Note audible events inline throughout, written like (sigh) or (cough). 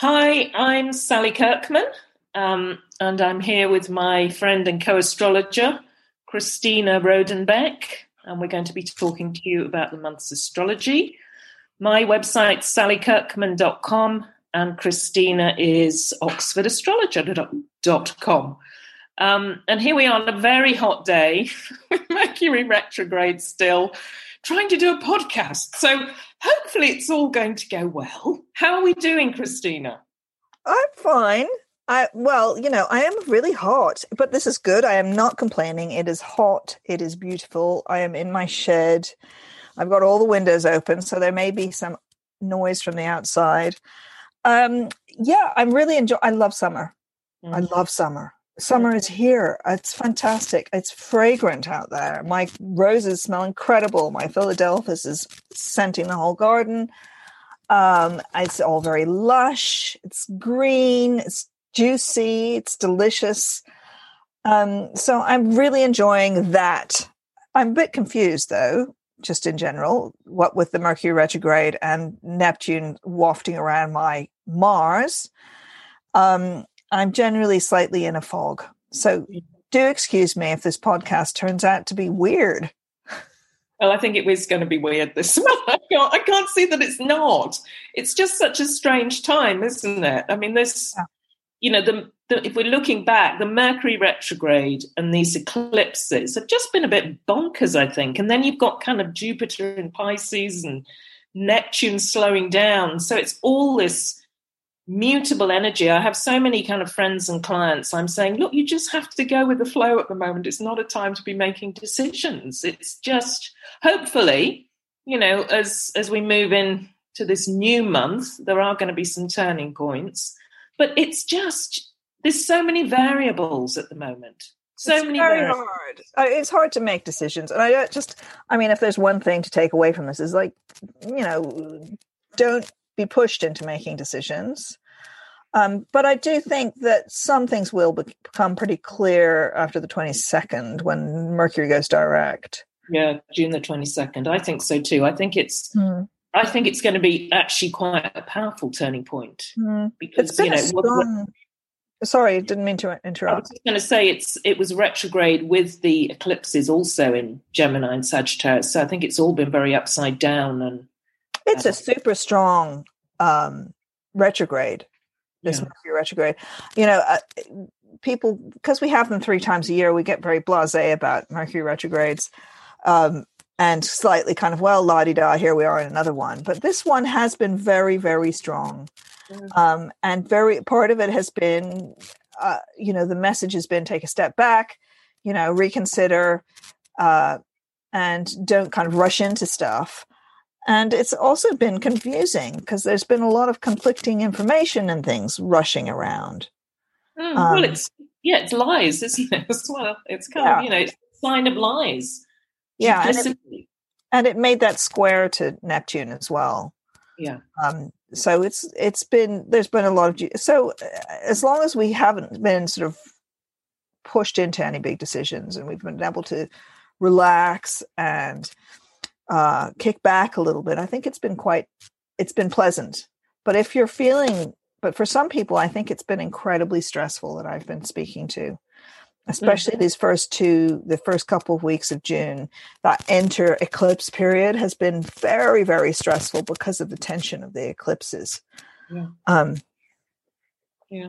Hi, I'm Sally Kirkman, um, and I'm here with my friend and co astrologer, Christina Rodenbeck, and we're going to be talking to you about the month's astrology. My website's sallykirkman.com, and Christina is oxfordastrologer.com. Um, and here we are on a very hot day, (laughs) Mercury retrograde still, trying to do a podcast. So hopefully it's all going to go well. How are we doing, Christina? I'm fine. I well, you know, I am really hot, but this is good. I am not complaining. It is hot. It is beautiful. I am in my shed. I've got all the windows open, so there may be some noise from the outside. Um, yeah, I'm really enjoy. I love summer. Mm-hmm. I love summer. Summer is here. It's fantastic. It's fragrant out there. My roses smell incredible. My Philadelphus is scenting the whole garden. Um, it's all very lush. It's green. It's juicy. It's delicious. Um, so I'm really enjoying that. I'm a bit confused though, just in general, what with the Mercury retrograde and Neptune wafting around my Mars. Um, I'm generally slightly in a fog. So do excuse me if this podcast turns out to be weird. Well, I think it was going to be weird this (laughs) month. I can't, I can't see that it's not. It's just such a strange time, isn't it? I mean, this, yeah. you know, the, the, if we're looking back, the Mercury retrograde and these eclipses have just been a bit bonkers, I think. And then you've got kind of Jupiter in Pisces and Neptune slowing down. So it's all this mutable energy. I have so many kind of friends and clients. I'm saying, look, you just have to go with the flow at the moment. It's not a time to be making decisions. It's just hopefully, you know, as as we move in to this new month, there are going to be some turning points. But it's just there's so many variables at the moment. So it's many very variables. hard. It's hard to make decisions, and I just, I mean, if there's one thing to take away from this is like, you know, don't be pushed into making decisions. Um, but I do think that some things will become pretty clear after the 22nd when Mercury goes direct. Yeah, June the 22nd. I think so too. I think it's. Hmm. I think it's going to be actually quite a powerful turning point hmm. because you know. Strong... Sorry, didn't mean to interrupt. I was going to say it's it was retrograde with the eclipses also in Gemini and Sagittarius, so I think it's all been very upside down and it's a super strong um, retrograde. This yeah. Mercury retrograde, you know, uh, people because we have them three times a year, we get very blasé about Mercury retrogrades, um, and slightly kind of well, la di da, here we are in another one. But this one has been very, very strong, mm. um, and very part of it has been, uh, you know, the message has been take a step back, you know, reconsider, uh, and don't kind of rush into stuff. And it's also been confusing because there's been a lot of conflicting information and things rushing around. Mm, um, well, it's yeah, it's lies, isn't it? (laughs) As well, it's kind yeah. of you know, it's a sign of lies. Yeah, and it, and it, made that square to Neptune as well. Yeah. Um, so it's it's been there's been a lot of so uh, as long as we haven't been sort of pushed into any big decisions and we've been able to relax and uh, kick back a little bit. I think it's been quite, it's been pleasant. But if you're feeling, but for some people, I think it's been incredibly stressful that I've been speaking to, especially mm-hmm. these first two, the first couple of weeks of June. That enter eclipse period has been very, very stressful because of the tension of the eclipses. Yeah. Um, yeah.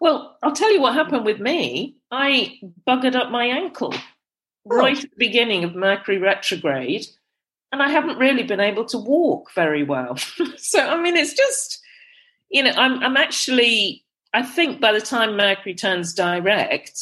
Well, I'll tell you what happened with me. I buggered up my ankle oh. right at the beginning of Mercury retrograde and I haven't really been able to walk very well. (laughs) so I mean, it's just you know, I'm I'm actually I think by the time Mercury turns direct,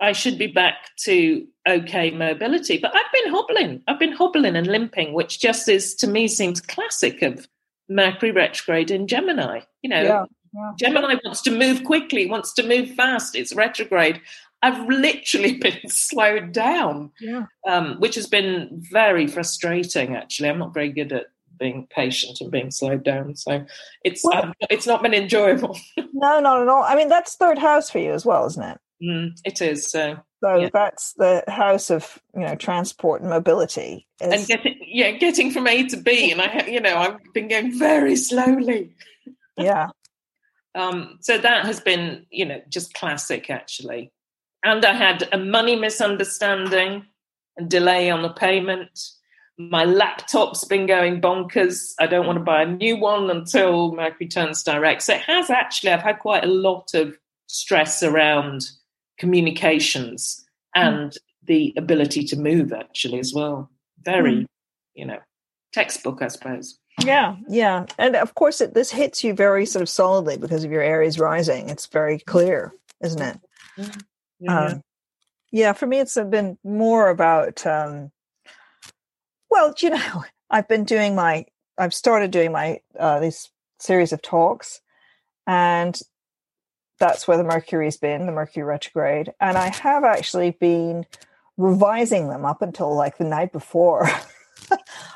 I should be back to okay mobility. But I've been hobbling. I've been hobbling and limping, which just is to me seems classic of Mercury retrograde in Gemini. You know, yeah, yeah. Gemini wants to move quickly, wants to move fast. It's retrograde. I've literally (laughs) been slowed down, yeah. um, which has been very frustrating. Actually, I'm not very good at being patient and being slowed down, so it's well, um, it's not been enjoyable. (laughs) no, not at all. I mean, that's third house for you as well, isn't it? Mm, it is. So, so yeah. that's the house of you know transport and mobility, is... and getting yeah, getting from A to B, and I you know I've been going very slowly. yeah, (laughs) Um, so that has been, you know, just classic actually. And I had a money misunderstanding and delay on the payment. My laptop's been going bonkers. I don't want to buy a new one until Mercury turns direct. So it has actually, I've had quite a lot of stress around communications and mm. the ability to move actually as well. Very, mm. you know, textbook, I suppose. Yeah, yeah, and of course, it, this hits you very sort of solidly because of your Aries rising. It's very clear, isn't it? Yeah, um, yeah. For me, it's been more about. Um, well, you (laughs) know, I've been doing my. I've started doing my uh, these series of talks, and that's where the Mercury's been, the Mercury retrograde, and I have actually been revising them up until like the night before. (laughs)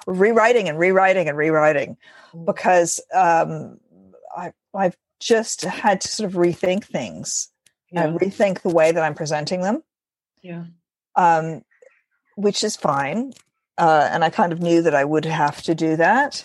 rewriting and rewriting and rewriting mm. because um, I, I've just had to sort of rethink things yeah. and rethink the way that I'm presenting them. Yeah. Um, which is fine. Uh, and I kind of knew that I would have to do that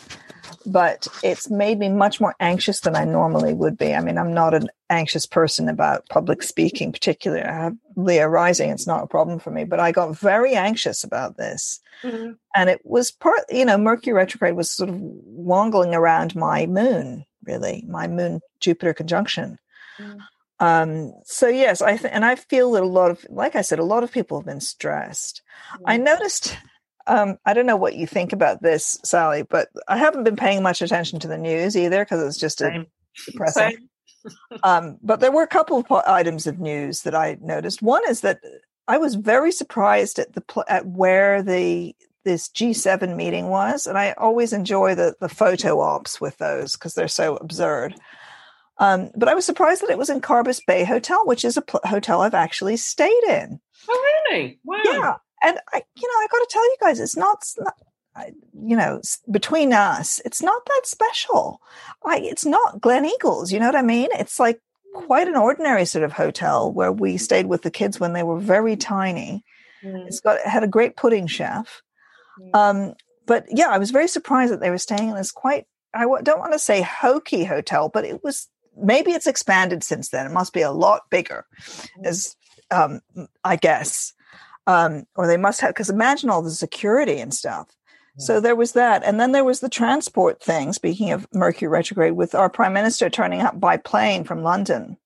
but it's made me much more anxious than I normally would be. I mean, I'm not an anxious person about public speaking, particularly. I have Leo rising, it's not a problem for me, but I got very anxious about this. Mm-hmm. And it was part, you know, Mercury retrograde was sort of wongling around my moon, really, my moon Jupiter conjunction. Mm-hmm. Um, so yes, I th- and I feel that a lot of, like I said, a lot of people have been stressed. Mm-hmm. I noticed um, I don't know what you think about this, Sally, but I haven't been paying much attention to the news either because it's just a depressing. (laughs) um, but there were a couple of items of news that I noticed. One is that I was very surprised at the pl- at where the this G7 meeting was, and I always enjoy the the photo ops with those because they're so absurd. Um, but I was surprised that it was in Carbis Bay Hotel, which is a pl- hotel I've actually stayed in. Oh, really? Wow. Yeah, and I, you know, I got to tell you guys, it's not, not you know, between us, it's not that special. Like, it's not Gleneagles. You know what I mean? It's like quite an ordinary sort of hotel where we stayed with the kids when they were very tiny. Mm. It's got it had a great pudding chef. Mm. Um, but yeah, I was very surprised that they were staying in this quite. I don't want to say hokey hotel, but it was maybe it's expanded since then. It must be a lot bigger, as um, I guess um, or they must have because imagine all the security and stuff. Yeah. So there was that, and then there was the transport thing. Speaking of Mercury retrograde, with our prime minister turning up by plane from London,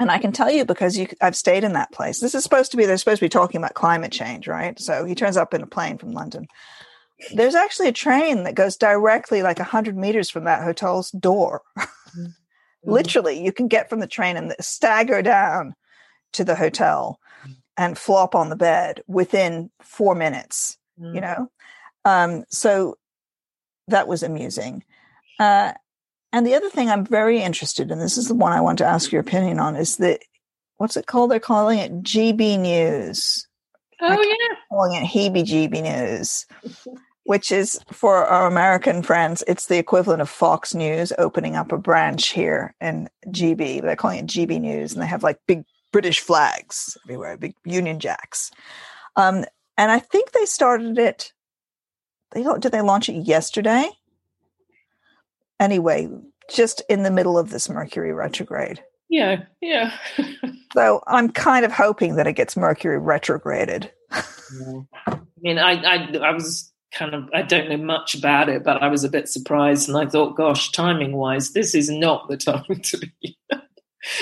and I can tell you because you, I've stayed in that place. This is supposed to be they're supposed to be talking about climate change, right? So he turns up in a plane from London. There's actually a train that goes directly like hundred meters from that hotel's door. (laughs) Mm-hmm. Literally, you can get from the train and stagger down to the hotel and flop on the bed within four minutes, mm. you know? Um, so that was amusing. Uh, and the other thing I'm very interested in, this is the one I want to ask your opinion on, is that what's it called? They're calling it GB News. Oh, yeah. Calling it Heebie GB News, (laughs) which is for our American friends, it's the equivalent of Fox News opening up a branch here in GB. They're calling it GB News, and they have like big British flags everywhere, big Union Jacks. Um, and I think they started it. They did they launch it yesterday? Anyway, just in the middle of this Mercury retrograde. Yeah, yeah. (laughs) so I'm kind of hoping that it gets Mercury retrograded. I mean, I, I, I was kind of I don't know much about it, but I was a bit surprised, and I thought, gosh, timing wise, this is not the (laughs) time to be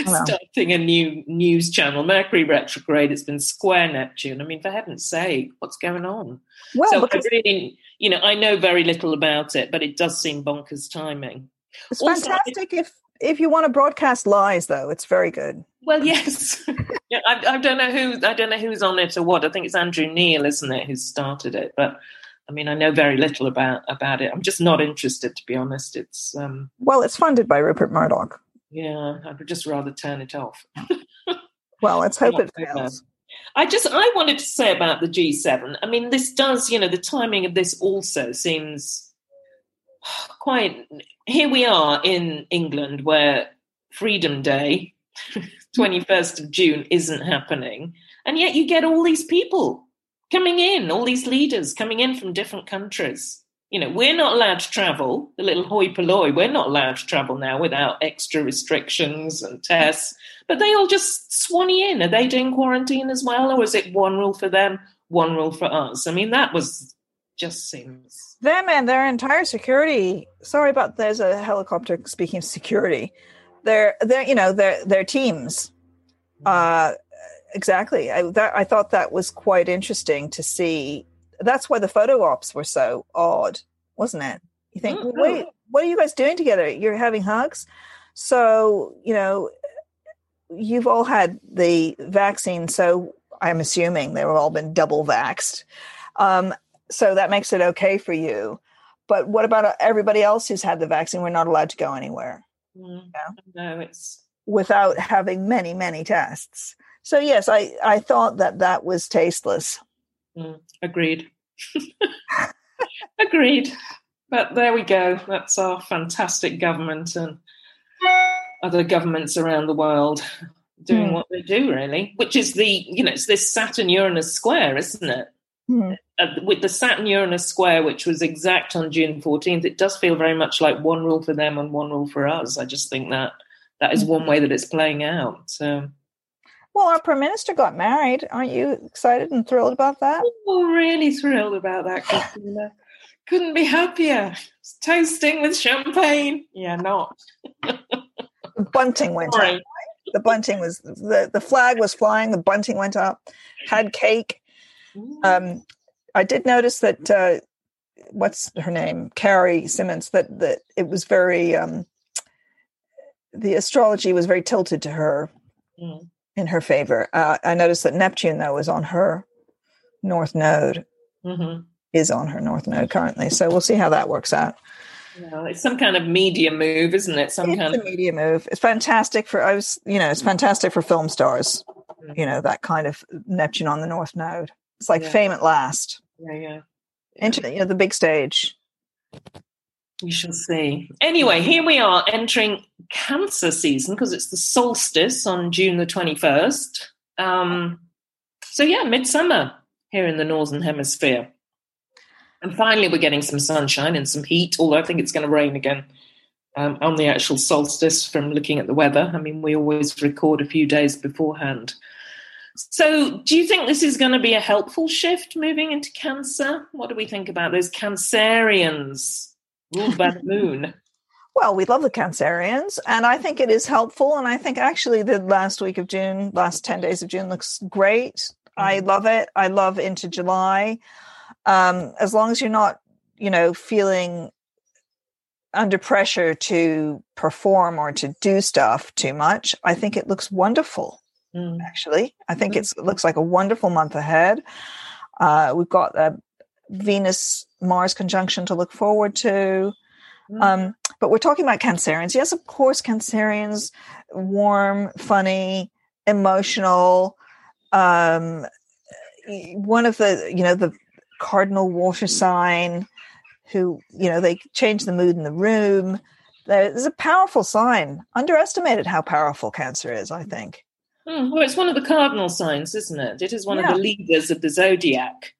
starting a new news channel. Mercury retrograde, it's been square Neptune. I mean, for heaven's sake, what's going on? Well, so because- I really, you know, I know very little about it, but it does seem bonkers timing. It's also, fantastic if if you want to broadcast lies, though. It's very good. Well, yes. (laughs) yeah, I, I, don't know who I don't know who's on it or what. I think it's Andrew Neil, isn't it, who started it? But I mean, I know very little about about it. I'm just not interested, to be honest. It's um, well, it's funded by Rupert Murdoch. Yeah, I would just rather turn it off. (laughs) well, let's hope it fails. I just I wanted to say about the G7. I mean, this does, you know, the timing of this also seems quite. Here we are in England, where Freedom Day, (laughs) twenty first of June, isn't happening, and yet you get all these people coming in, all these leaders coming in from different countries. You know, we're not allowed to travel. The little hoi polloi, we're not allowed to travel now without extra restrictions and tests. But they all just swanny in. Are they doing quarantine as well, or is it one rule for them, one rule for us? I mean, that was just seems them and their entire security. Sorry about there's a helicopter. Speaking of security, their their you know their their teams. Uh, exactly. I that I thought that was quite interesting to see. That's why the photo ops were so odd, wasn't it? You think, mm-hmm. wait, what are you guys doing together? You're having hugs. So you know, you've all had the vaccine, so I'm assuming they've all been double vaxed. Um, so that makes it okay for you. But what about everybody else who's had the vaccine? We're not allowed to go anywhere. Mm, No, it's without having many, many tests. So yes, I I thought that that was tasteless. Mm, agreed. (laughs) agreed. But there we go. That's our fantastic government and other governments around the world doing mm. what they do, really. Which is the you know it's this Saturn Uranus square, isn't it? Mm. Uh, with the Saturn Uranus square, which was exact on June 14th, it does feel very much like one rule for them and one rule for us. I just think that that is one way that it's playing out. So. Well, our prime minister got married. Aren't you excited and thrilled about that? Oh, really thrilled about that, Christina. Couldn't be happier. Toasting with champagne. Yeah, not. the bunting went Sorry. up. The bunting was the the flag was flying. The bunting went up. Had cake um, I did notice that uh, what's her name, Carrie Symonds, that that it was very um, the astrology was very tilted to her mm. In her favor. Uh, I noticed that Neptune though is on her north node. Mm-hmm. Is on her north node currently, so we'll see how that works out. Yeah, it's some kind of media move, isn't it? Some it's kind of media move. It's fantastic for I was, you know, it's fantastic for film stars. Mm-hmm. You know that kind of Neptune on the north node. It's like yeah. fame at last. Yeah, yeah. Into you know, the big stage. We shall see. Anyway, here we are entering Cancer season because it's the solstice on June the 21st. Um, so, yeah, midsummer here in the Northern Hemisphere. And finally, we're getting some sunshine and some heat, although I think it's going to rain again um, on the actual solstice from looking at the weather. I mean, we always record a few days beforehand. So, do you think this is going to be a helpful shift moving into Cancer? What do we think about those Cancerians ruled by the moon? Well, we love the Cancerians, and I think it is helpful. And I think actually the last week of June, last 10 days of June looks great. Mm-hmm. I love it. I love into July. Um, as long as you're not, you know, feeling under pressure to perform or to do stuff too much, I think it looks wonderful mm. actually. I think mm-hmm. it looks like a wonderful month ahead. Uh, we've got a Venus Mars conjunction to look forward to. Mm. Um, but we're talking about Cancerians. Yes, of course, Cancerians, warm, funny, emotional. Um, one of the, you know, the cardinal water sign who, you know, they change the mood in the room. There's a powerful sign. Underestimated how powerful Cancer is, I think. Hmm, well, it's one of the cardinal signs, isn't it? It is one yeah. of the leaders of the zodiac.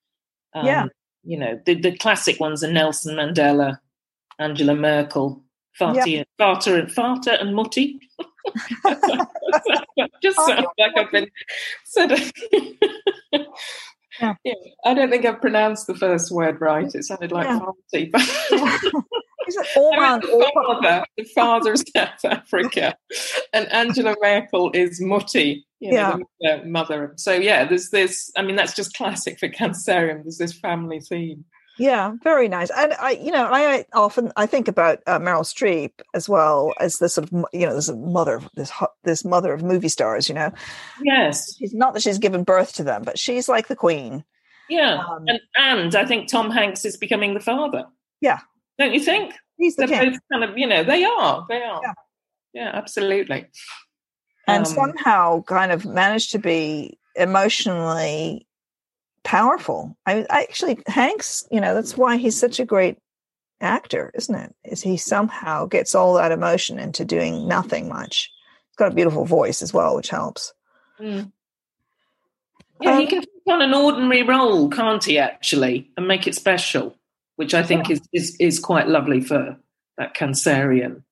Um, yeah. You know, the, the classic ones are Nelson Mandela, Angela Merkel, Farty, (laughs) oh, yeah. Farter, and Farter and Mutti. Just sounds like I've been said. (laughs) Yeah. yeah. I don't think I've pronounced the first word right. It sounded like yeah. Farty. (laughs) all around, the, father, the father of South Africa, and Angela Merkel is Mutti, you know, yeah. the mother. So yeah, there's this. I mean, that's just classic for Cancerian. There's this family theme. Yeah, very nice. And I, you know, I, often I think about uh, Meryl Streep as well as this sort of, you know, this mother, this this mother of movie stars. You know, yes, she's not that she's given birth to them, but she's like the queen. Yeah, um, and and I think Tom Hanks is becoming the father. Yeah, don't you think? He's the They're both kind of, you know, they are, they are. Yeah, yeah absolutely. And um, somehow kind of managed to be emotionally powerful. I mean, actually, Hanks, you know, that's why he's such a great actor, isn't it? Is he somehow gets all that emotion into doing nothing much. He's got a beautiful voice as well, which helps. Mm. Yeah, um, he can take on an ordinary role, can't he, actually, and make it special. which I think yeah. is, is is quite lovely for that Cancerian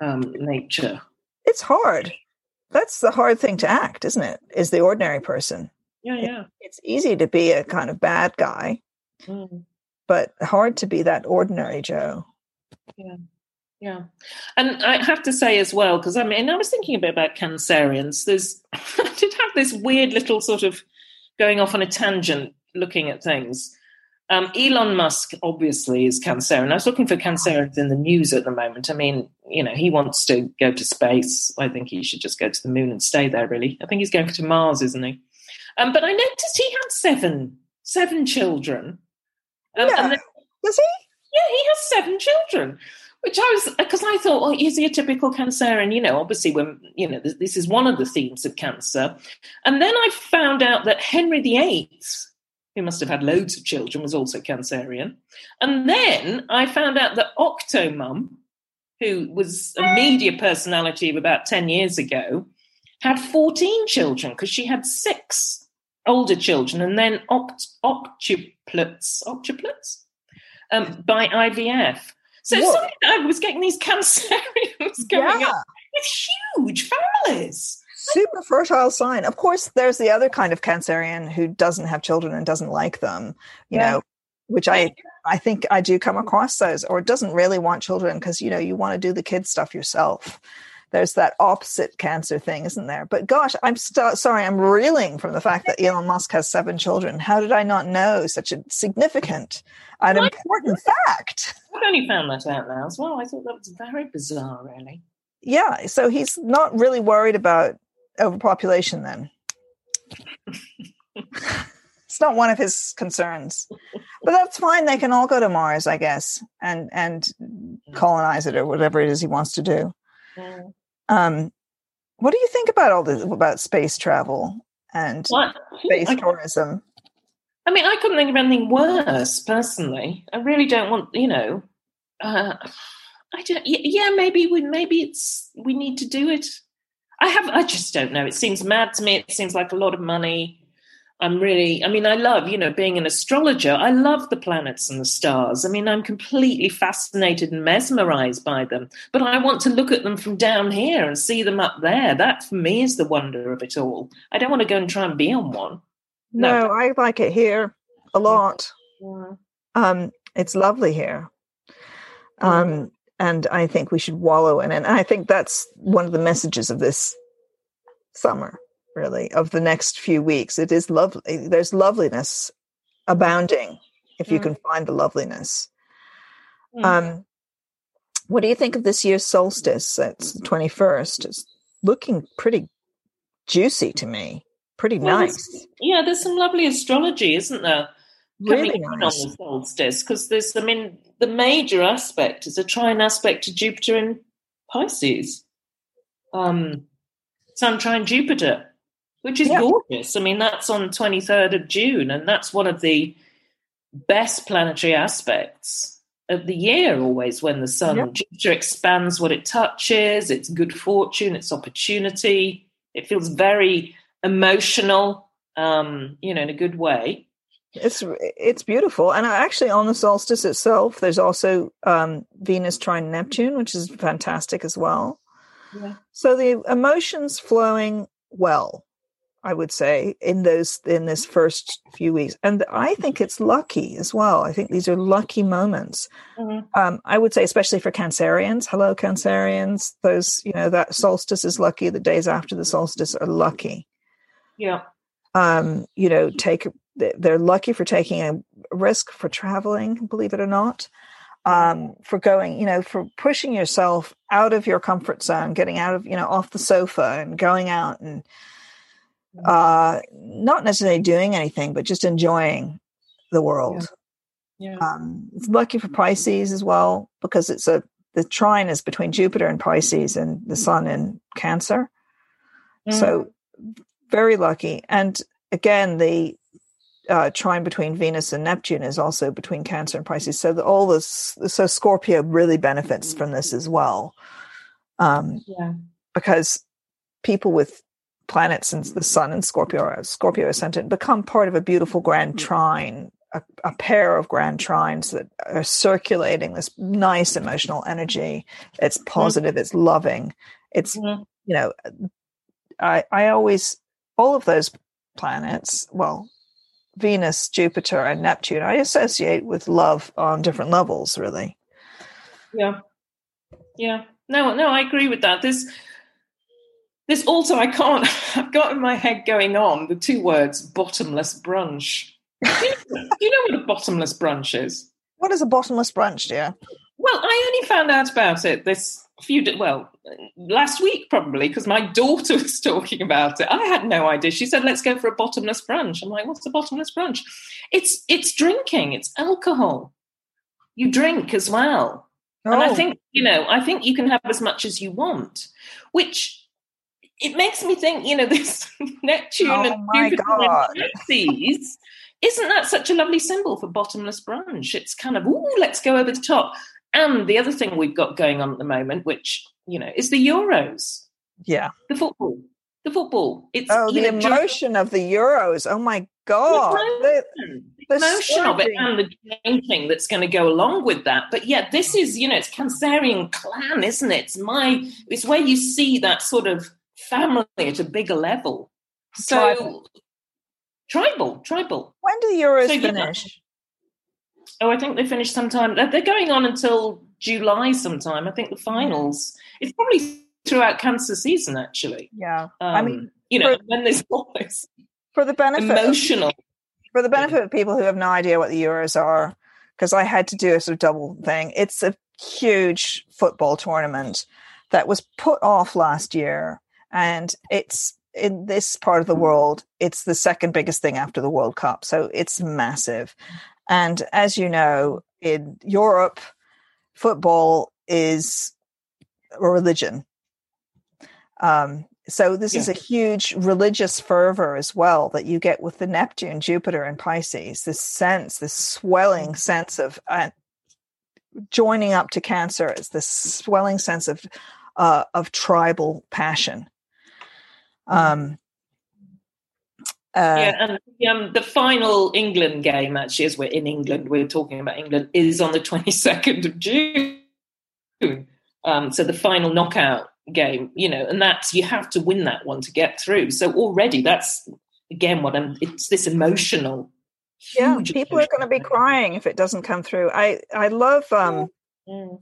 um, nature. It's hard. That's the hard thing to act, isn't it? Is the ordinary person. Yeah, yeah. It, it's easy to be a kind of bad guy, mm. but hard to be that ordinary Joe. Yeah. Yeah. And I have to say as well, because I mean, I was thinking a bit about Cancerians. There's, (laughs) I did have this weird little sort of going off on a tangent looking at things. Um, Elon Musk obviously is Cancerian. I was looking for Cancerians in the news at the moment. I mean, you know, he wants to go to space. I think he should just go to the moon and stay there, really. I think he's going to Mars, isn't he? Um, but I noticed he had seven, seven children. Um, yeah. Then, Does he? Yeah, he has seven children. Which I was, because I thought, well, is he a typical Cancerian? You know, obviously, when, you know, this, this is one of the themes of cancer. And then I found out that Henry VIII who must have had loads of children, was also Cancerian. And then I found out that Octomum, who was a media personality of about 10 years ago, had 14 children because she had six older children and then oct- octuplets, octuplets um, by IVF. So I was getting these Cancerians (laughs) coming yeah. up with huge families super fertile sign. Of course, there's the other kind of Cancerian who doesn't have children and doesn't like them, you yeah. know, which I I think I do come across those, or doesn't really want children because you know you want to do the kid stuff yourself. There's that opposite cancer thing, isn't there? But gosh, I'm st- sorry, I'm reeling from the fact that Elon Musk has seven children. How did I not know such a significant, an well, important fact? I've only found that out now as well. I thought that was very bizarre, really. Yeah, so he's not really worried about overpopulation then. (laughs) it's not one of his concerns. But that's fine. They can all go to Mars, I guess, and and mm. colonize it or whatever it is he wants to do. Um, what do you think about all this about space travel and what? space I, tourism? I mean, I couldn't think of anything worse personally. I really don't want, you know. Uh, I don't. Yeah, maybe we maybe it's we need to do it I have. I just don't know. It seems mad to me. It seems like a lot of money. I'm really. I mean, I love you know being an astrologer. I love the planets and the stars. I mean, I'm completely fascinated and mesmerized by them. But I want to look at them from down here and see them up there. That for me is the wonder of it all. I don't want to go and try and be on one. No, no I like it here a lot. Yeah. Um, it's lovely here. Um, and I think we should wallow in it. And I think that's one of the messages of this summer, really, of the next few weeks. It is lovely. There's loveliness abounding if you mm. can find the loveliness. Mm. Um, what do you think of this year's solstice? It's the 21st. It's looking pretty juicy to me. Pretty well, nice. There's, yeah, there's some lovely astrology, isn't there? Really nice. on the solstice because there's, I mean, the major aspect is a trine aspect to Jupiter in Pisces. Um, Sun trine Jupiter, which is yeah. gorgeous. I mean, that's on 23rd of June, and that's one of the best planetary aspects of the year always when the sun yeah. Jupiter expands what it touches, it's good fortune, it's opportunity. It feels very emotional, um, you know, in a good way. It's it's beautiful, and actually on the solstice itself, there's also um, Venus trine Neptune, which is fantastic as well. Yeah. So the emotions flowing well, I would say, in those in this first few weeks, and I think it's lucky as well. I think these are lucky moments. Mm-hmm. Um, I would say, especially for Cancerians. Hello, Cancerians. Those you know that solstice is lucky. The days after the solstice are lucky. Yeah. Um, you know, take they're lucky for taking a risk for traveling, believe it or not, um, for going, you know, for pushing yourself out of your comfort zone, getting out of, you know, off the sofa and going out and. Uh, not necessarily doing anything, but just enjoying the world. Yeah. yeah. Um, it's lucky for Pisces as well because it's a the trine is between Jupiter and Pisces and the Sun in Cancer. Mm. So very lucky. And again, the uh, trine between Venus and Neptune is also between Cancer and Pisces. So the, all this, so Scorpio really benefits from this as well. Um, yeah. Because people with planets and the Sun and Scorpio, Scorpio ascendant, become part of a beautiful grand trine a, a, pair of grand trines that are circulating this nice emotional energy. It's mm-hmm. positive, mm. it's loving. It's, mm. you know, I, I always, all of those planets, well, Venus, Jupiter, and Neptune, I associate with love on different levels, really. Yeah. Yeah. No, no, I agree with that. There's, there's also, I can't, (laughs) I've got in my head going on the two words bottomless brunch. Do you, know, do you know what a bottomless brunch is? What is a bottomless brunch, dear? Well, I only found out about it this few, well, last week probably, because my daughter (laughs) was talking about it. I had no idea. She said, let's go for a bottomless brunch. I'm like, what's a bottomless brunch? It's, it's drinking, it's alcohol. You drink as well. Oh. And I oh. think, you know, I think you can have as much as you want, which it makes me think, you know, (laughs) this Neptune oh and Jupiter and Pisces, isn't that such a lovely symbol for bottomless brunch? It's kind of, ooh, let's go over the top. And the other thing we've got going on at the moment, which, you know, is the Euros. Yeah. The football. The football. It's Oh, the know, emotion of the Euros. Oh my God. The, the, the emotion of it and the drinking that's going to go along with that. But yeah, this is, you know, it's Cancerian clan, isn't it? It's my it's where you see that sort of family at a bigger level. So tribal, tribal. tribal. When do the Euros so, finish? oh, I think they finish sometime. They're going on until July sometime. I think the finals. It's probably throughout cancer season, actually. Yeah, um, I mean, you know, for, when there's (laughs) always for the benefit emotional. Of, for the benefit of people who have no idea what the Euros are, because I had to do a sort of double thing. It's a huge football tournament that was put off last year and it's in this part of the world, it's the second biggest thing after the World Cup. So it's massive. And as you know, in Europe, football is a religion. Um, so this yeah. is a huge religious fervor as well that you get with the Neptune, Jupiter, and Pisces. This sense, this swelling mm. sense of uh, joining up to Cancer. It's this swelling sense of uh, of tribal passion. Um, uh, yeah, and um, the final England game, actually, as we're in England, we're talking about England, is on the 22nd of June. Um, so the final knockout game, you know, and that's you have to win that one to get through. So already that's again what I'm. It's this emotional. Yeah, people are going to be crying if it doesn't come through. I I love um, mm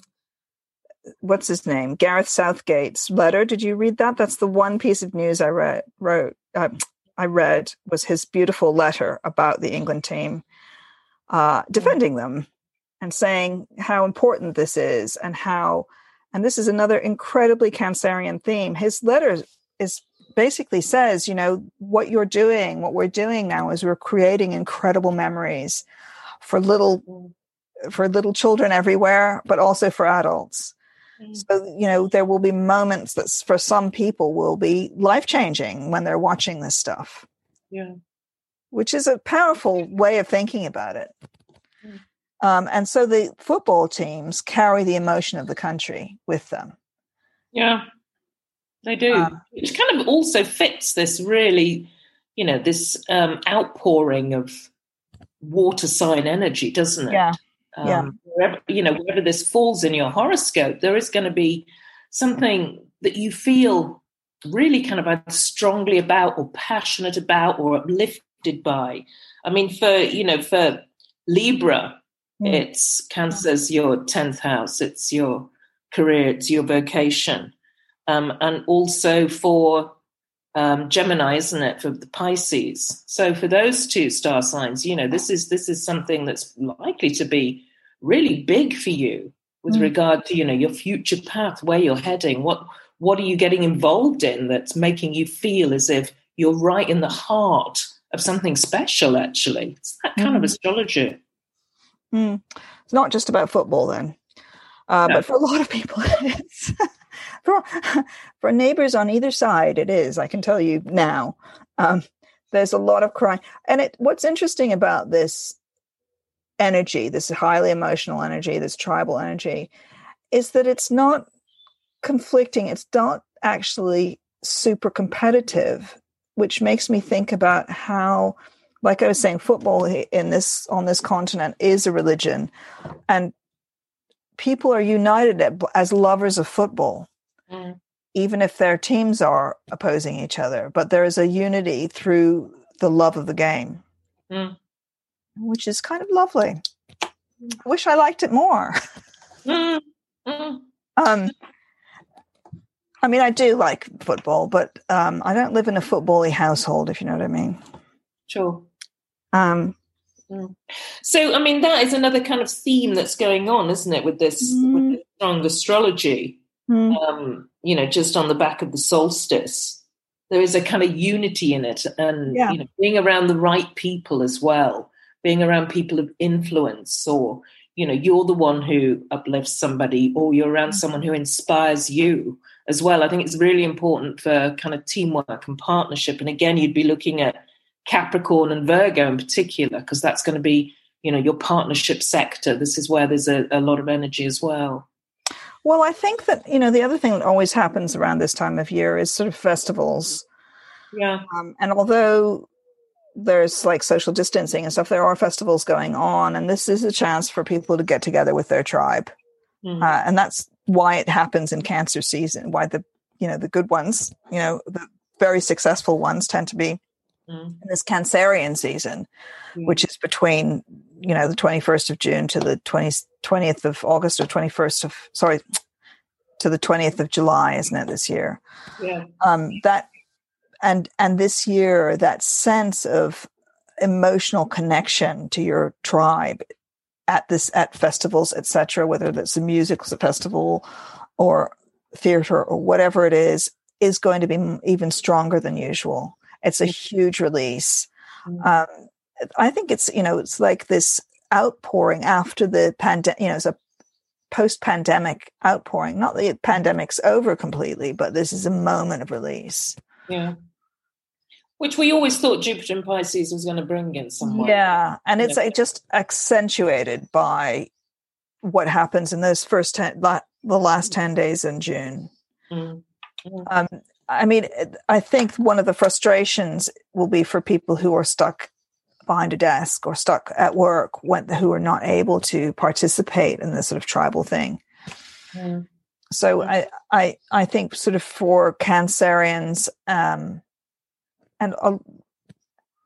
what's his name? Gareth Southgate's letter. Did you read that? That's the one piece of news I read. Wrote. Uh, I read was his beautiful letter about the England team, uh, defending them and saying how important this is and how, and this is another incredibly Cancerian theme. His letter is basically says, you know, what you're doing, what we're doing now is we're creating incredible memories for little for little children everywhere, but also for adults. Mm. So, you know, there will be moments that for some people will be life changing when they're watching this stuff. Yeah. Which is a powerful way of thinking about it. Mm. Um, and so the football teams carry the emotion of the country with them. Yeah, they do. Um, Which kind of also fits this really, you know, this um, outpouring of water sign energy, doesn't it? Yeah. Um, yeah. Wherever, you know, wherever this falls in your horoscope, there is going to be something that you feel really kind of strongly about or passionate about or uplifted by. I mean, for, you know, for Libra, mm. it's Cancer's your 10th house, it's your career, it's your vocation. Um, and also for um, Gemini, isn't it, for the Pisces? So for those two star signs, you know, this is this is something that's likely to be really big for you with mm. regard to you know your future path, where you're heading. What what are you getting involved in that's making you feel as if you're right in the heart of something special? Actually, it's that kind mm. of astrology. Mm. It's not just about football, then, uh, no. but for a lot of people, (laughs) it's for for neighbors on either side, it is. I can tell you now. Um, there's a lot of crying, and it. What's interesting about this energy, this highly emotional energy, this tribal energy, is that it's not conflicting. It's not actually super competitive, which makes me think about how like I was saying, football in this on this continent is a religion, and people are united as lovers of football, mm. even if their teams are opposing each other. But there is a unity through the love of the game, mm. which is kind of lovely. I wish I liked it more. Mm. (laughs) mm. um, I mean, I do like football, but um, I don't live in a footbally household, if you know what I mean. Sure. Um, mm. so, I mean, that is another kind of theme that's going on, isn't it, with this, mm. with this strong astrology? Mm. Um, you know, just on the back of the solstice, there is a kind of unity in it, and yeah. you know, being around the right people as well, being around people of influence, or you know, you're the one who uplifts somebody, or you're around mm. someone who inspires you as well. I think it's really important for kind of teamwork and partnership. And again, you'd be looking at Capricorn and Virgo in particular, because that's going to be, you know, your partnership sector. This is where there's a, a lot of energy as well. Well, I think that, you know, the other thing that always happens around this time of year is sort of festivals. Yeah. Um, and although there's like social distancing and stuff, there are festivals going on. And this is a chance for people to get together with their tribe. Mm-hmm. Uh, and that's why it happens in cancer season, why the, you know, the good ones, you know, the very successful ones tend to be mm. in this Cancerian season, mm. which is between you know the 21st of June to the 20, 20th of August or 21st of sorry to the 20th of July, isn't it this year? Yeah. Um, that and and this year that sense of emotional connection to your tribe at this at festivals etc whether that's a music festival or theater or whatever it is is going to be even stronger than usual it's a huge release. Mm-hmm. Um, I think it's you know it's like this outpouring after the pandemic. You know, it's a post-pandemic outpouring. Not the pandemic's over completely, but this is a moment of release. Yeah. Which we always thought Jupiter in Pisces was going to bring in some. Yeah, and it's yeah. just accentuated by what happens in those first ten, the last ten days in June. Mm-hmm. Um, I mean, I think one of the frustrations will be for people who are stuck behind a desk or stuck at work when, who are not able to participate in this sort of tribal thing. So. I, I, I think sort of for Cancerians, um, and uh,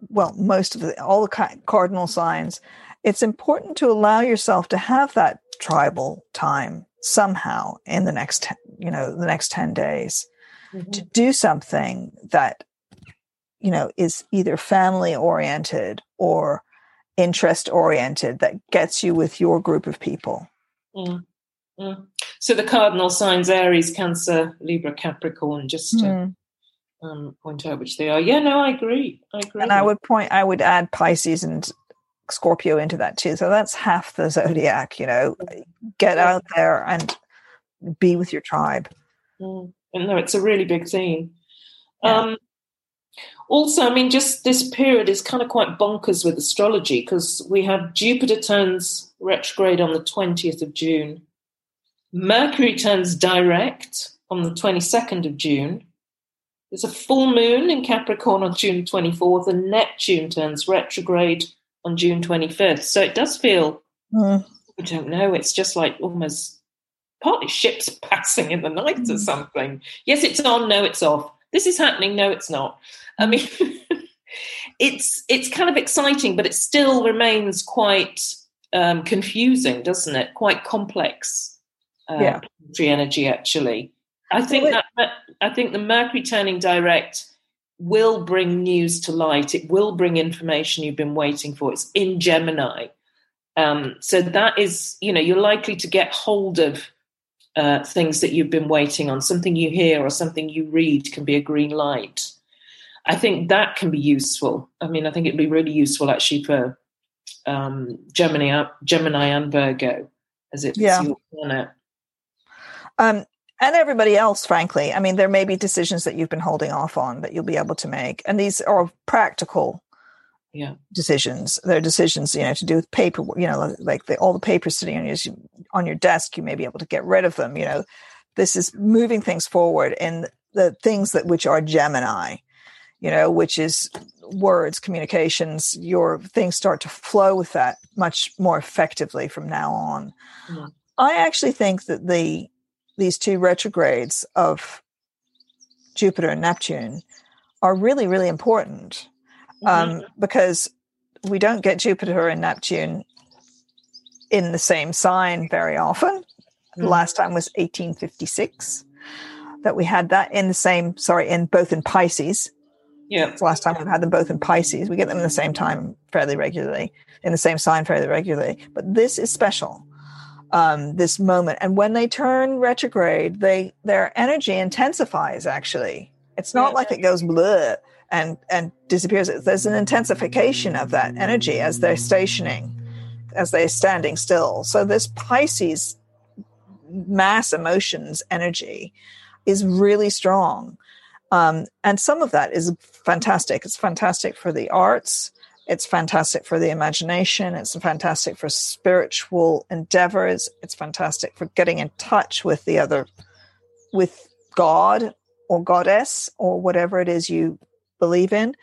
well, most of the all the cardinal signs, it's important to allow yourself to have that tribal time somehow in the next, you know, the next ten days mm-hmm. to do something that you know is either family oriented or interest oriented that gets you with your group of people. Mm. Mm. so the cardinal signs aries cancer libra capricorn just to mm. um, point out which they are. Yeah no i agree. I agree and i would point i would add pisces and scorpio into that too. So that's half the zodiac you know. Get out there and be with your tribe. Mm no, it's a really big theme. Yeah. Um, also, I mean, just this period is kind of quite bonkers with astrology because we have Jupiter turns retrograde on the 20th of June, Mercury turns direct on the 22nd of June. There's a full moon in Capricorn on June 24th, and Neptune turns retrograde on June 25th. So it does feel, mm. I don't know, it's just like almost partly ships (laughs) passing in the night or mm. something. Yes, it's on. No, it's off. This is happening. No, it's not. I mean, (laughs) it's it's kind of exciting, but it still remains quite um, confusing, doesn't it? Quite complex. Uh, yeah. energy, actually. I think that I think the Mercury turning direct will bring news to light. It will bring information you've been waiting for. It's in Gemini. Um, so that is, you know, you're likely to get hold of uh, things that you've been waiting on. Something you hear or something you read can be a green light. I think that can be useful. I mean, I think it'd be really useful actually for um, Gemini, Gemini and Virgo, as it's yeah. your planet. Um, and everybody else, frankly. I mean, there may be decisions that you've been holding off on that you'll be able to make, and these are practical yeah. decisions. They're decisions, you know, to do with paper, you know, like the, all the papers sitting on your, on your desk, you may be able to get rid of them. You know, this is moving things forward and the things that which are Gemini, you know, which is words, communications, your things start to flow with that much more effectively from now on. Mm. I actually think that the these two retrogrades of Jupiter and Neptune are really, really important um, mm-hmm. because we don't get Jupiter and Neptune in the same sign very often. Mm-hmm. The last time was 1856 that we had that in the same, sorry, in both in Pisces. Yeah. It's the last time we've had them both in Pisces. We get them in the same time fairly regularly, in the same sign fairly regularly. But this is special, um, this moment. And when they turn retrograde, they their energy intensifies actually. It's not yeah. like it goes bleh and and disappears. There's an intensification of that energy as they're stationing, as they're standing still. So this Pisces mass emotions energy is really strong. Um, and some of that is fantastic. It's fantastic for the arts. It's fantastic for the imagination. It's fantastic for spiritual endeavors. It's fantastic for getting in touch with the other, with God or goddess or whatever it is you believe in.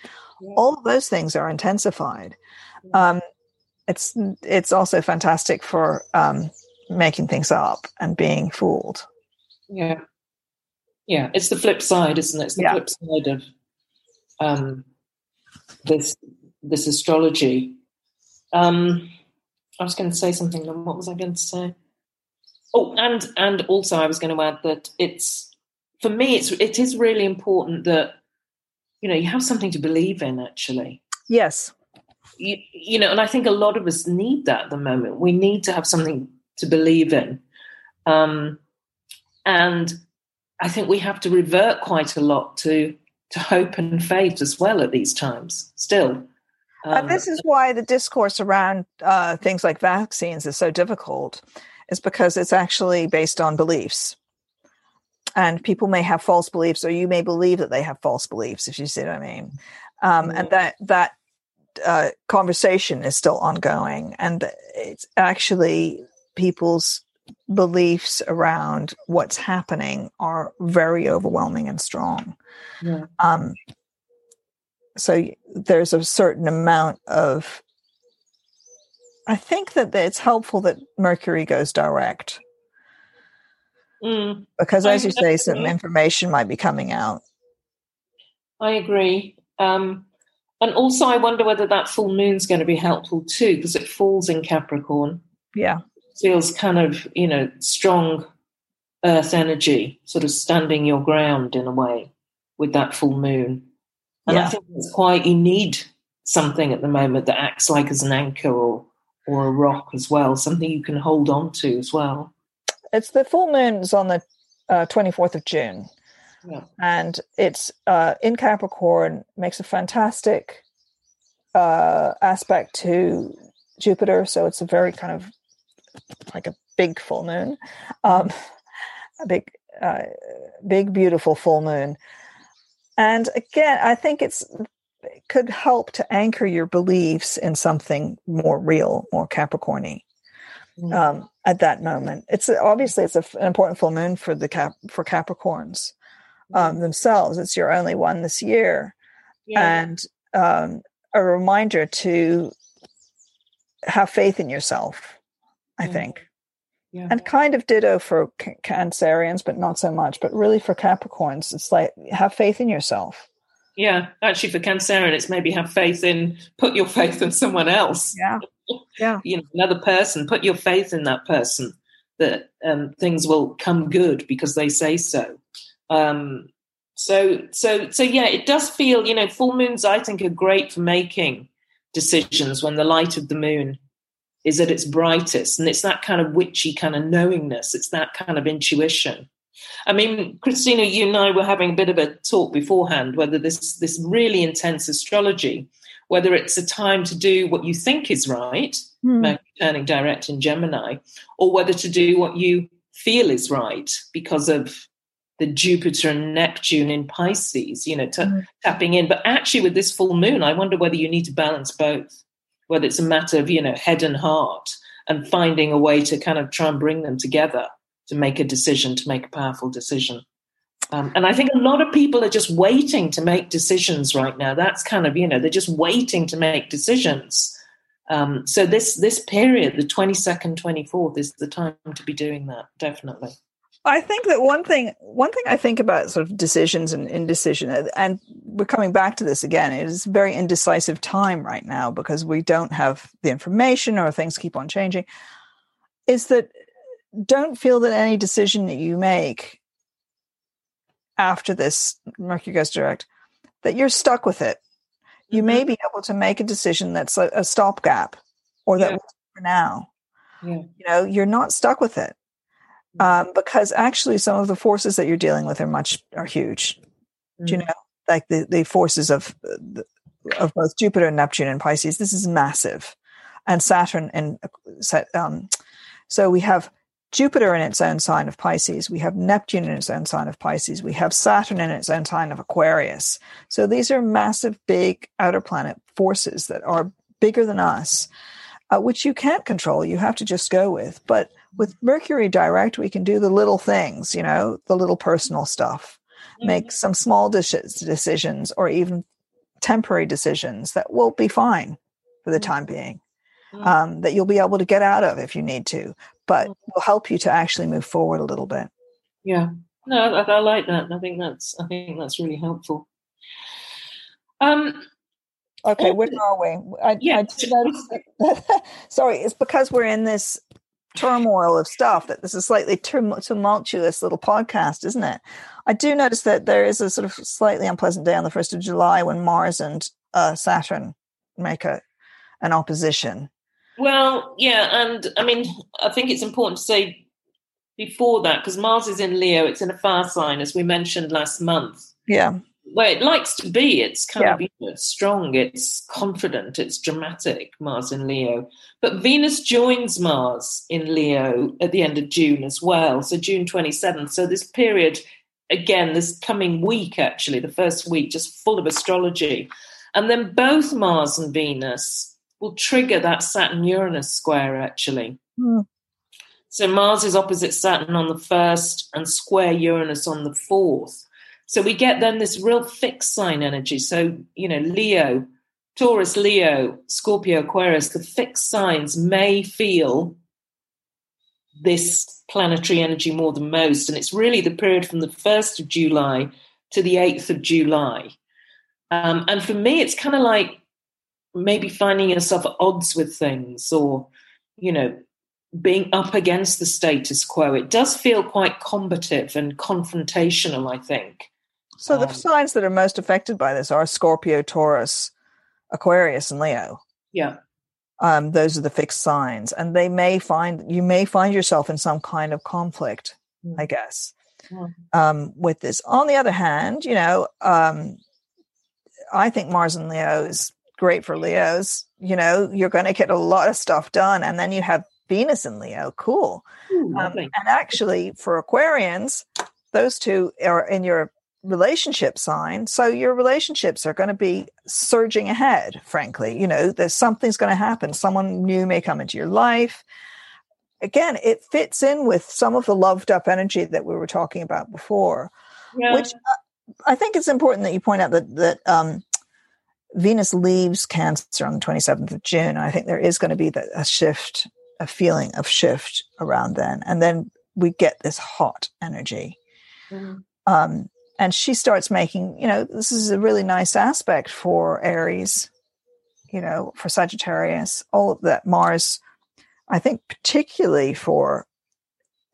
Yeah. All of those things are intensified. Um, it's it's also fantastic for um, making things up and being fooled. Yeah, yeah, it's the flip side, isn't it? It's the yeah. flip side of um, this this astrology. Um, I was going to say something. Then what was I going to say? Oh, and and also I was going to add that it's for me. It's it is really important that you know you have something to believe in. Actually, yes. You, you know, and I think a lot of us need that at the moment. We need to have something to believe in, um, and I think we have to revert quite a lot to to hope and faith as well at these times. Still, um, this is why the discourse around uh, things like vaccines is so difficult, is because it's actually based on beliefs, and people may have false beliefs, or you may believe that they have false beliefs. If you see what I mean, um, and that that uh, conversation is still ongoing, and it's actually people's beliefs around what's happening are very overwhelming and strong. Yeah. Um, so there's a certain amount of. I think that it's helpful that Mercury goes direct. Mm. Because, as I you say, some information might be coming out. I agree. Um, and also, I wonder whether that full moon's going to be helpful too, because it falls in Capricorn. Yeah feels kind of, you know, strong earth energy, sort of standing your ground in a way with that full moon. And yeah. I think it's quite, you need something at the moment that acts like as an anchor or, or a rock as well, something you can hold on to as well. It's the full moon's on the uh, 24th of June. Yeah. And it's uh, in Capricorn, makes a fantastic uh, aspect to Jupiter. So it's a very kind of like a big full moon, um, a big, uh, big, beautiful full moon. And again, I think it's it could help to anchor your beliefs in something more real, more Capricorny. Mm. Um, at that moment, it's obviously it's a, an important full moon for the cap for Capricorns um, mm. themselves. It's your only one this year, yeah. and um, a reminder to have faith in yourself I think. Yeah. And kind of ditto for c- Cancerians, but not so much. But really for Capricorns, it's like have faith in yourself. Yeah, actually, for Cancerian, it's maybe have faith in put your faith in someone else. Yeah, yeah. you know, another person. Put your faith in that person that um, things will come good because they say so. Um, so, so, so, yeah, it does feel. You know, full moons I think are great for making decisions when the light of the moon is at its brightest. And it's that kind of witchy kind of knowingness, it's that kind of intuition. I mean, Christina, you and I were having a bit of a talk beforehand whether this this really intense astrology, whether it's a time to do what you think is right, mm. turning direct in Gemini, or whether to do what you feel is right because of the Jupiter and Neptune in Pisces, you know, t- mm. tapping in. But actually, with this full moon, I wonder whether you need to balance both whether it's a matter of, you know, head and heart and finding a way to kind of try and bring them together to make a decision, to make a powerful decision. Um, and I think a lot of people are just waiting to make decisions right now. That's kind of, you know, they're just waiting to make decisions. Um, so this this period, the 22nd, 24th, is the time to be doing that, definitely. I think that one thing one thing I think about sort of decisions and indecision, and we're coming back to this again, it is a very indecisive time right now because we don't have the information or things keep on changing, is that don't feel that any decision that you make after this Mercury goes direct, that you're stuck with it. You mm-hmm. may be able to make a decision that's a, a stopgap or that yeah. for now. Yeah. You know, you're not stuck with it. Mm-hmm. Um, because actually some of the forces that you're dealing with are much are huge. Mm-hmm. Do you mm-hmm. know? Like the, the forces of of both Jupiter and Neptune and Pisces, this is massive. And Saturn and um, so we have Jupiter in its own sign of Pisces. We have Neptune in its own sign of Pisces. We have Saturn in its own sign of Aquarius. So these are massive, big outer planet forces that are bigger than us, uh, which you can't control. You have to just go with. But with Mercury direct, we can do the little things, you know, the little personal stuff, mm-hmm. make some small decisions or even temporary decisions that will be fine for the mm-hmm. time being. Mm-hmm. Um, that you'll be able to get out of if you need to but mm. will help you to actually move forward a little bit. Yeah, no, I, I like that. I think that's I think that's really helpful. Um, okay, where are we? I, yeah. I (laughs) sorry, it's because we're in this turmoil of stuff that this is slightly tumultuous little podcast, isn't it? I do notice that there is a sort of slightly unpleasant day on the first of July when Mars and uh, Saturn make a an opposition. Well, yeah, and I mean, I think it's important to say before that because Mars is in Leo, it's in a fire sign, as we mentioned last month. Yeah. Where it likes to be, it's kind yeah. of you know, strong, it's confident, it's dramatic, Mars in Leo. But Venus joins Mars in Leo at the end of June as well, so June 27th. So this period, again, this coming week, actually, the first week, just full of astrology. And then both Mars and Venus will trigger that Saturn Uranus square actually. Mm. So Mars is opposite Saturn on the first and square Uranus on the fourth. So we get then this real fixed sign energy. So, you know, Leo, Taurus, Leo, Scorpio, Aquarius, the fixed signs may feel this planetary energy more than most. And it's really the period from the 1st of July to the 8th of July. Um, and for me, it's kind of like maybe finding yourself at odds with things or, you know, being up against the status quo. It does feel quite combative and confrontational, I think. So the um, signs that are most affected by this are Scorpio, Taurus, Aquarius, and Leo. Yeah. Um, those are the fixed signs. And they may find you may find yourself in some kind of conflict, mm. I guess. Mm. Um, with this. On the other hand, you know, um, I think Mars and Leo is great for Leos. You know, you're going to get a lot of stuff done. And then you have Venus in Leo. Cool. Ooh, um, and actually, for Aquarians, those two are in your relationship sign. So your relationships are going to be surging ahead, frankly. You know, there's something's going to happen. Someone new may come into your life. Again, it fits in with some of the loved up energy that we were talking about before, yeah. which uh, I think it's important that you point out that, that, um, Venus leaves Cancer on the 27th of June. I think there is going to be a shift, a feeling of shift around then. And then we get this hot energy. Mm-hmm. Um, and she starts making, you know, this is a really nice aspect for Aries, you know, for Sagittarius, all of that Mars, I think particularly for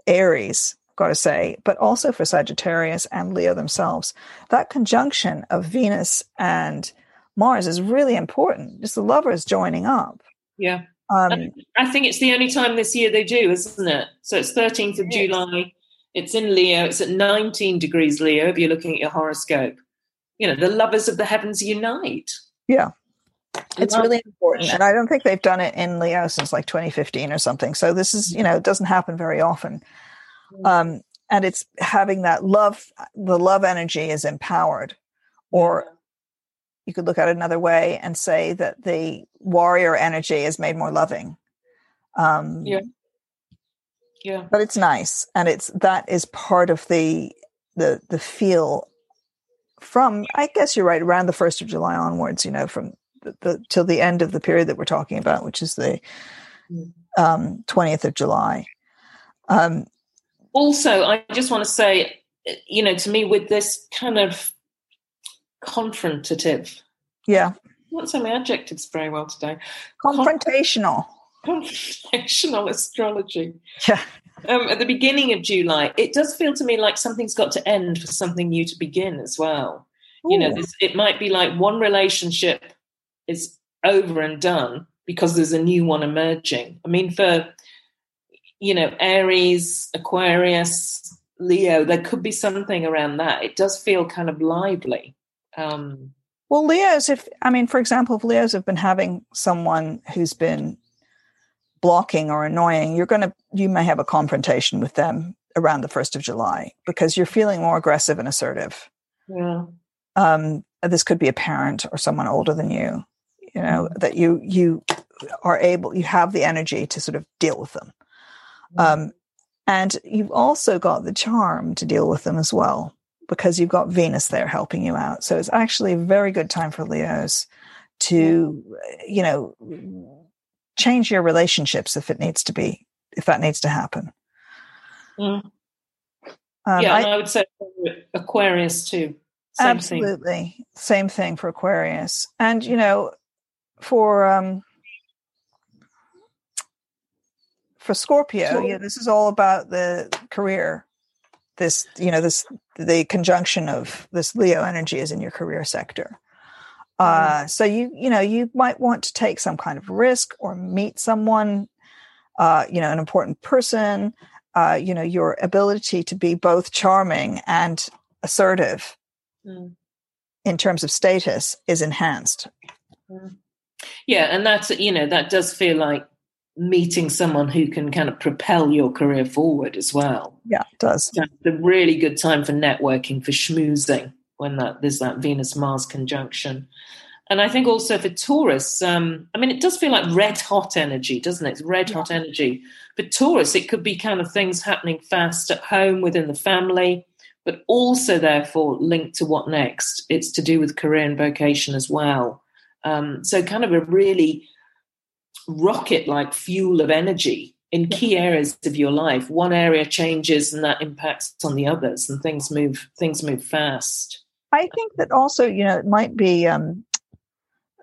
Aries, I've got to say, but also for Sagittarius and Leo themselves. That conjunction of Venus and Mars is really important. Just the lovers joining up. Yeah. Um, I think it's the only time this year they do, isn't it? So it's 13th of July. It's in Leo. It's at 19 degrees Leo if you're looking at your horoscope. You know, the lovers of the heavens unite. Yeah. It's really important. And I don't think they've done it in Leo since like 2015 or something. So this is, you know, it doesn't happen very often. Mm. Um, and it's having that love, the love energy is empowered or you could look at it another way and say that the warrior energy is made more loving. Um, yeah. Yeah. But it's nice. And it's that is part of the the the feel from I guess you're right around the first of July onwards. You know, from the, the till the end of the period that we're talking about, which is the mm. um, twentieth of July. Um, also, I just want to say, you know, to me, with this kind of confrontative, yeah, not saying my adjectives very well today. Confrontational. confrontational (laughs) astrology. Yeah. Um, at the beginning of July, it does feel to me like something's got to end for something new to begin as well. Ooh. You know, this, it might be like one relationship is over and done because there's a new one emerging. I mean, for you know, Aries, Aquarius, Leo, there could be something around that. It does feel kind of lively. Um, well, Leos, if I mean, for example, if Leos have been having someone who's been blocking or annoying, you're going to, you may have a confrontation with them around the 1st of July because you're feeling more aggressive and assertive. Yeah. Um, this could be a parent or someone older than you, you know, mm-hmm. that you, you are able, you have the energy to sort of deal with them. Mm-hmm. Um, and you've also got the charm to deal with them as well because you've got Venus there helping you out. So it's actually a very good time for Leos to, you know, change your relationships if it needs to be, if that needs to happen. Mm. Um, yeah, I, I, would say Aquarius too. Same absolutely. Thing. Same thing for Aquarius. And, you know, for, um, for Scorpio, yeah, this is all about the career this you know this the conjunction of this leo energy is in your career sector uh, so you you know you might want to take some kind of risk or meet someone uh, you know an important person uh, you know your ability to be both charming and assertive mm. in terms of status is enhanced mm. yeah and that's you know that does feel like meeting someone who can kind of propel your career forward as well. Yeah, it does. It's a really good time for networking, for schmoozing when that there's that Venus Mars conjunction. And I think also for Taurus, um, I mean, it does feel like red hot energy, doesn't it? It's red hot energy. For Taurus, it could be kind of things happening fast at home within the family, but also therefore linked to what next. It's to do with career and vocation as well. Um, so kind of a really rocket like fuel of energy in key areas of your life one area changes and that impacts on the others and things move things move fast i think that also you know it might be um,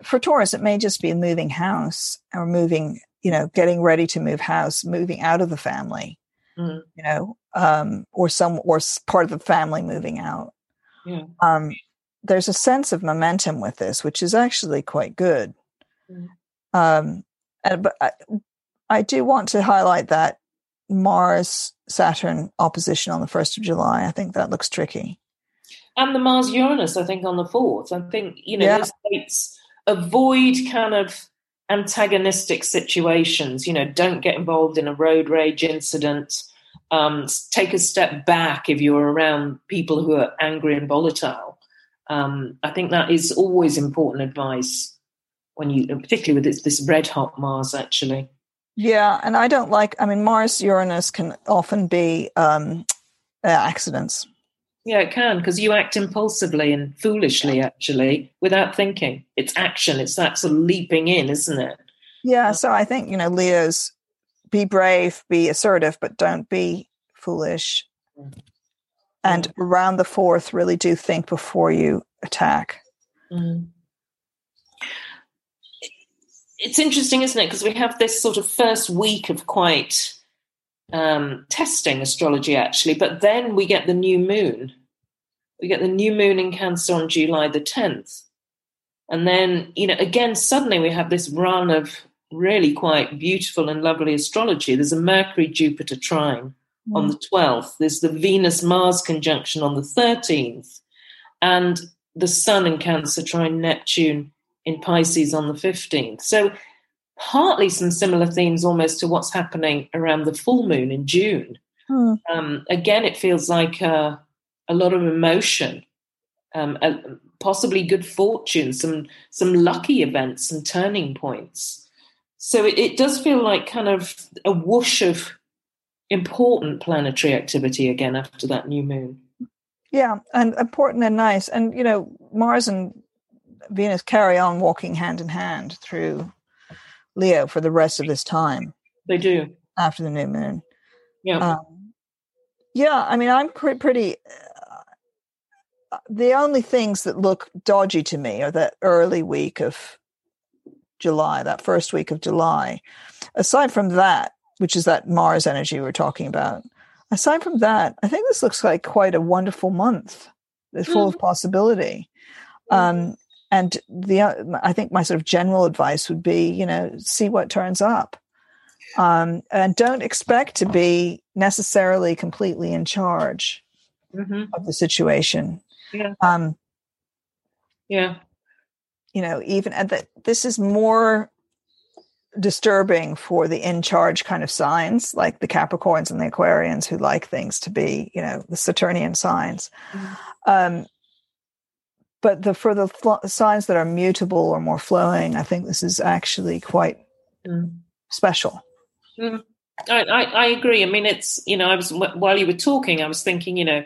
for taurus it may just be a moving house or moving you know getting ready to move house moving out of the family mm. you know um, or some or part of the family moving out yeah. um, there's a sense of momentum with this which is actually quite good mm. And, but I, I do want to highlight that Mars Saturn opposition on the 1st of July. I think that looks tricky. And the Mars Uranus, I think, on the 4th. I think, you know, yeah. those states avoid kind of antagonistic situations. You know, don't get involved in a road rage incident. Um, take a step back if you're around people who are angry and volatile. Um, I think that is always important advice when you, particularly with this, this red hot Mars, actually. Yeah, and I don't like. I mean, Mars Uranus can often be um, uh, accidents. Yeah, it can because you act impulsively and foolishly, actually, without thinking. It's action. It's that sort of leaping in, isn't it? Yeah. So I think you know, Leo's be brave, be assertive, but don't be foolish. Mm. And around the fourth, really do think before you attack. Mm it's interesting, isn't it? Because we have this sort of first week of quite um, testing astrology, actually, but then we get the new moon. We get the new moon in Cancer on July the 10th. And then, you know, again, suddenly we have this run of really quite beautiful and lovely astrology. There's a Mercury Jupiter trine mm. on the 12th, there's the Venus Mars conjunction on the 13th, and the Sun in Cancer trine Neptune in Pisces on the 15th. So, partly some similar themes almost to what's happening around the full moon in June. Hmm. Um, again, it feels like uh, a lot of emotion, um, possibly good fortune, some some lucky events and turning points. So it, it does feel like kind of a whoosh of important planetary activity again after that new moon. Yeah, and important and nice. And, you know, Mars and Venus carry on walking hand in hand through Leo for the rest of this time. They do. After the new moon. Yeah. Um, yeah, I mean, I'm pre- pretty. Uh, the only things that look dodgy to me are that early week of July, that first week of July. Aside from that, which is that Mars energy we're talking about, aside from that, I think this looks like quite a wonderful month. It's full mm. of possibility. Um, and the uh, I think my sort of general advice would be, you know, see what turns up, um, and don't expect to be necessarily completely in charge mm-hmm. of the situation. Yeah. Um, yeah. You know, even and that this is more disturbing for the in charge kind of signs like the capricorns and the aquarians who like things to be you know the saturnian signs mm-hmm. um, but the for the fl- signs that are mutable or more flowing i think this is actually quite mm. special mm. I, I, I agree i mean it's you know i was while you were talking i was thinking you know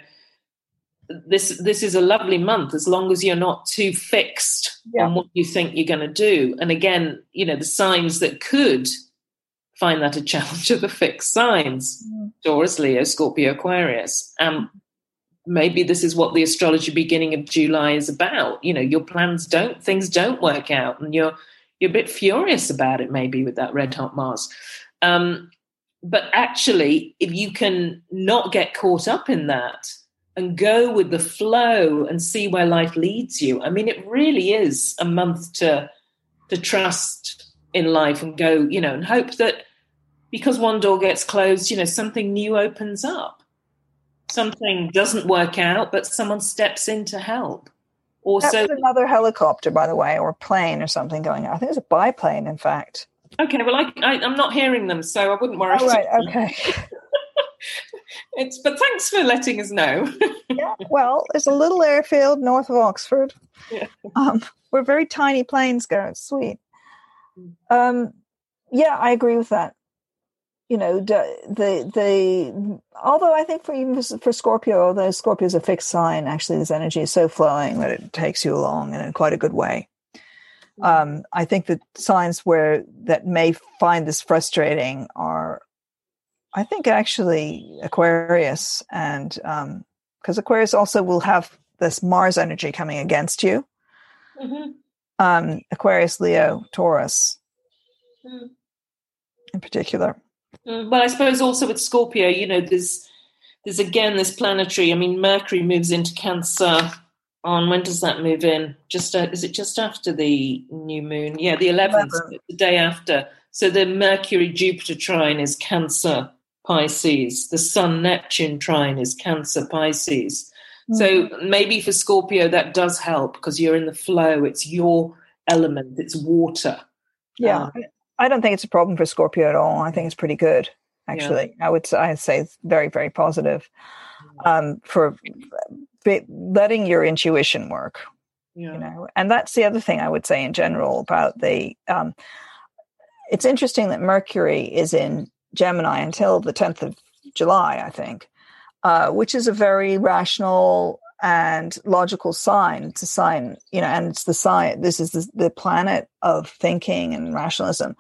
this this is a lovely month as long as you're not too fixed yeah. on what you think you're going to do and again you know the signs that could find that a (laughs) challenge are the fixed signs mm. taurus leo scorpio aquarius um maybe this is what the astrology beginning of july is about you know your plans don't things don't work out and you're you're a bit furious about it maybe with that red hot mars um, but actually if you can not get caught up in that and go with the flow and see where life leads you. I mean, it really is a month to to trust in life and go, you know, and hope that because one door gets closed, you know, something new opens up. Something doesn't work out, but someone steps in to help. Or Also, another helicopter, by the way, or a plane or something going. On. I think it's a biplane, in fact. Okay, well, I, I, am not hearing them, so I wouldn't worry. Oh, right, (laughs) okay. it's but thanks for letting us know. (laughs) yeah, well, there's a little airfield north of Oxford. Yeah. Um, where very tiny planes go. It's sweet. Mm. Um, yeah, I agree with that. You know, the the, although I think for even for Scorpio, although Scorpio is a fixed sign, actually this energy is so flowing that it takes you along in quite a good way. Mm. Um, I think the signs where that may find this frustrating are I think actually Aquarius and because um, Aquarius also will have this Mars energy coming against you. Mm-hmm. Um, Aquarius, Leo, Taurus, mm. in particular. Mm, but I suppose also with Scorpio, you know, there's there's again this planetary. I mean, Mercury moves into Cancer on when does that move in? Just uh, is it just after the new moon? Yeah, the eleventh, the day after. So the Mercury Jupiter trine is Cancer Pisces. The Sun Neptune trine is Cancer Pisces. Mm-hmm. So maybe for Scorpio that does help because you're in the flow. It's your element. It's water. Yeah, um, I don't think it's a problem for Scorpio at all. I think it's pretty good. Actually, yeah. I would I say it's very very positive um, for letting your intuition work. Yeah. You know, and that's the other thing I would say in general about the. Um, it's interesting that Mercury is in Gemini until the 10th of July, I think, uh, which is a very rational and logical sign. It's a sign, you know, and it's the sign, this is the, the planet of thinking and rationalism.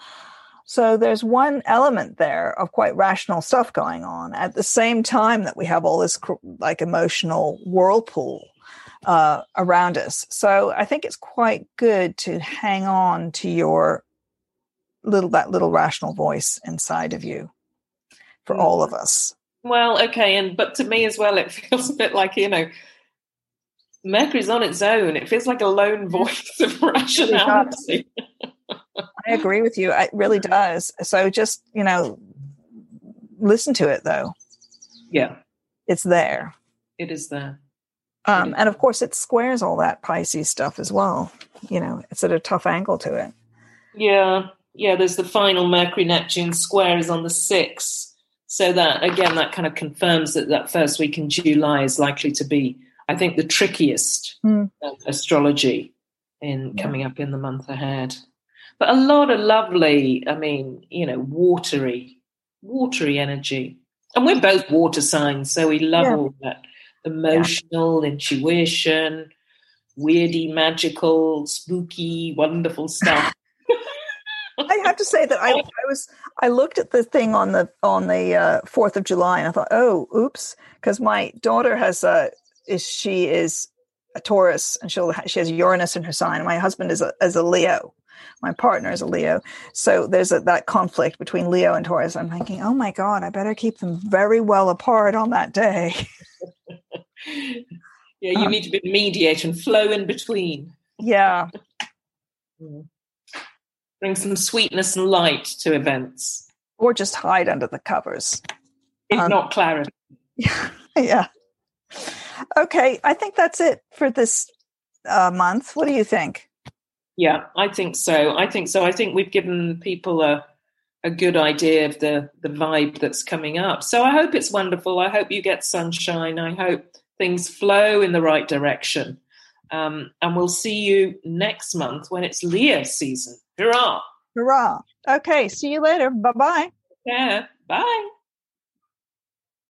So there's one element there of quite rational stuff going on at the same time that we have all this like emotional whirlpool uh, around us. So I think it's quite good to hang on to your little that little rational voice inside of you for mm. all of us. Well, okay, and but to me as well, it (laughs) feels a bit like you know, Mercury's on its own. It feels like a lone voice (laughs) of rationality. I agree with you. It really does. So just you know, listen to it though. Yeah, it's there. It is there. Um, and of course, it squares all that Pisces stuff as well. You know, it's at a tough angle to it. Yeah, yeah, there's the final Mercury Neptune square is on the 6th. So that, again, that kind of confirms that that first week in July is likely to be, I think, the trickiest mm. astrology in coming up in the month ahead. But a lot of lovely, I mean, you know, watery, watery energy. And we're both water signs, so we love yeah. all that emotional, yeah. intuition, weirdy, magical, spooky, wonderful stuff. (laughs) (laughs) I have to say that I, I, was I looked at the thing on the on the uh, Fourth of July and I thought, oh, oops, because my daughter has a is she is a Taurus and she'll she has Uranus in her sign. My husband is a is a Leo. My partner is a Leo, so there's a, that conflict between Leo and Taurus. I'm thinking, oh my god, I better keep them very well apart on that day. (laughs) yeah, you um, need to be mediate and flow in between. Yeah. Mm bring some sweetness and light to events. Or just hide under the covers. If um, not clarity. (laughs) Yeah. yeah. Okay, I think that's it for this uh, month. What do you think? Yeah, I think so. I think so. I think we've given people a a good idea of the the vibe that's coming up. So I hope it's wonderful. I hope you get sunshine. I hope things flow in the right direction. Um, and we'll see you next month when it's Leo season. Hurrah! Hurrah! Okay, see you later. Bye bye. Yeah, bye.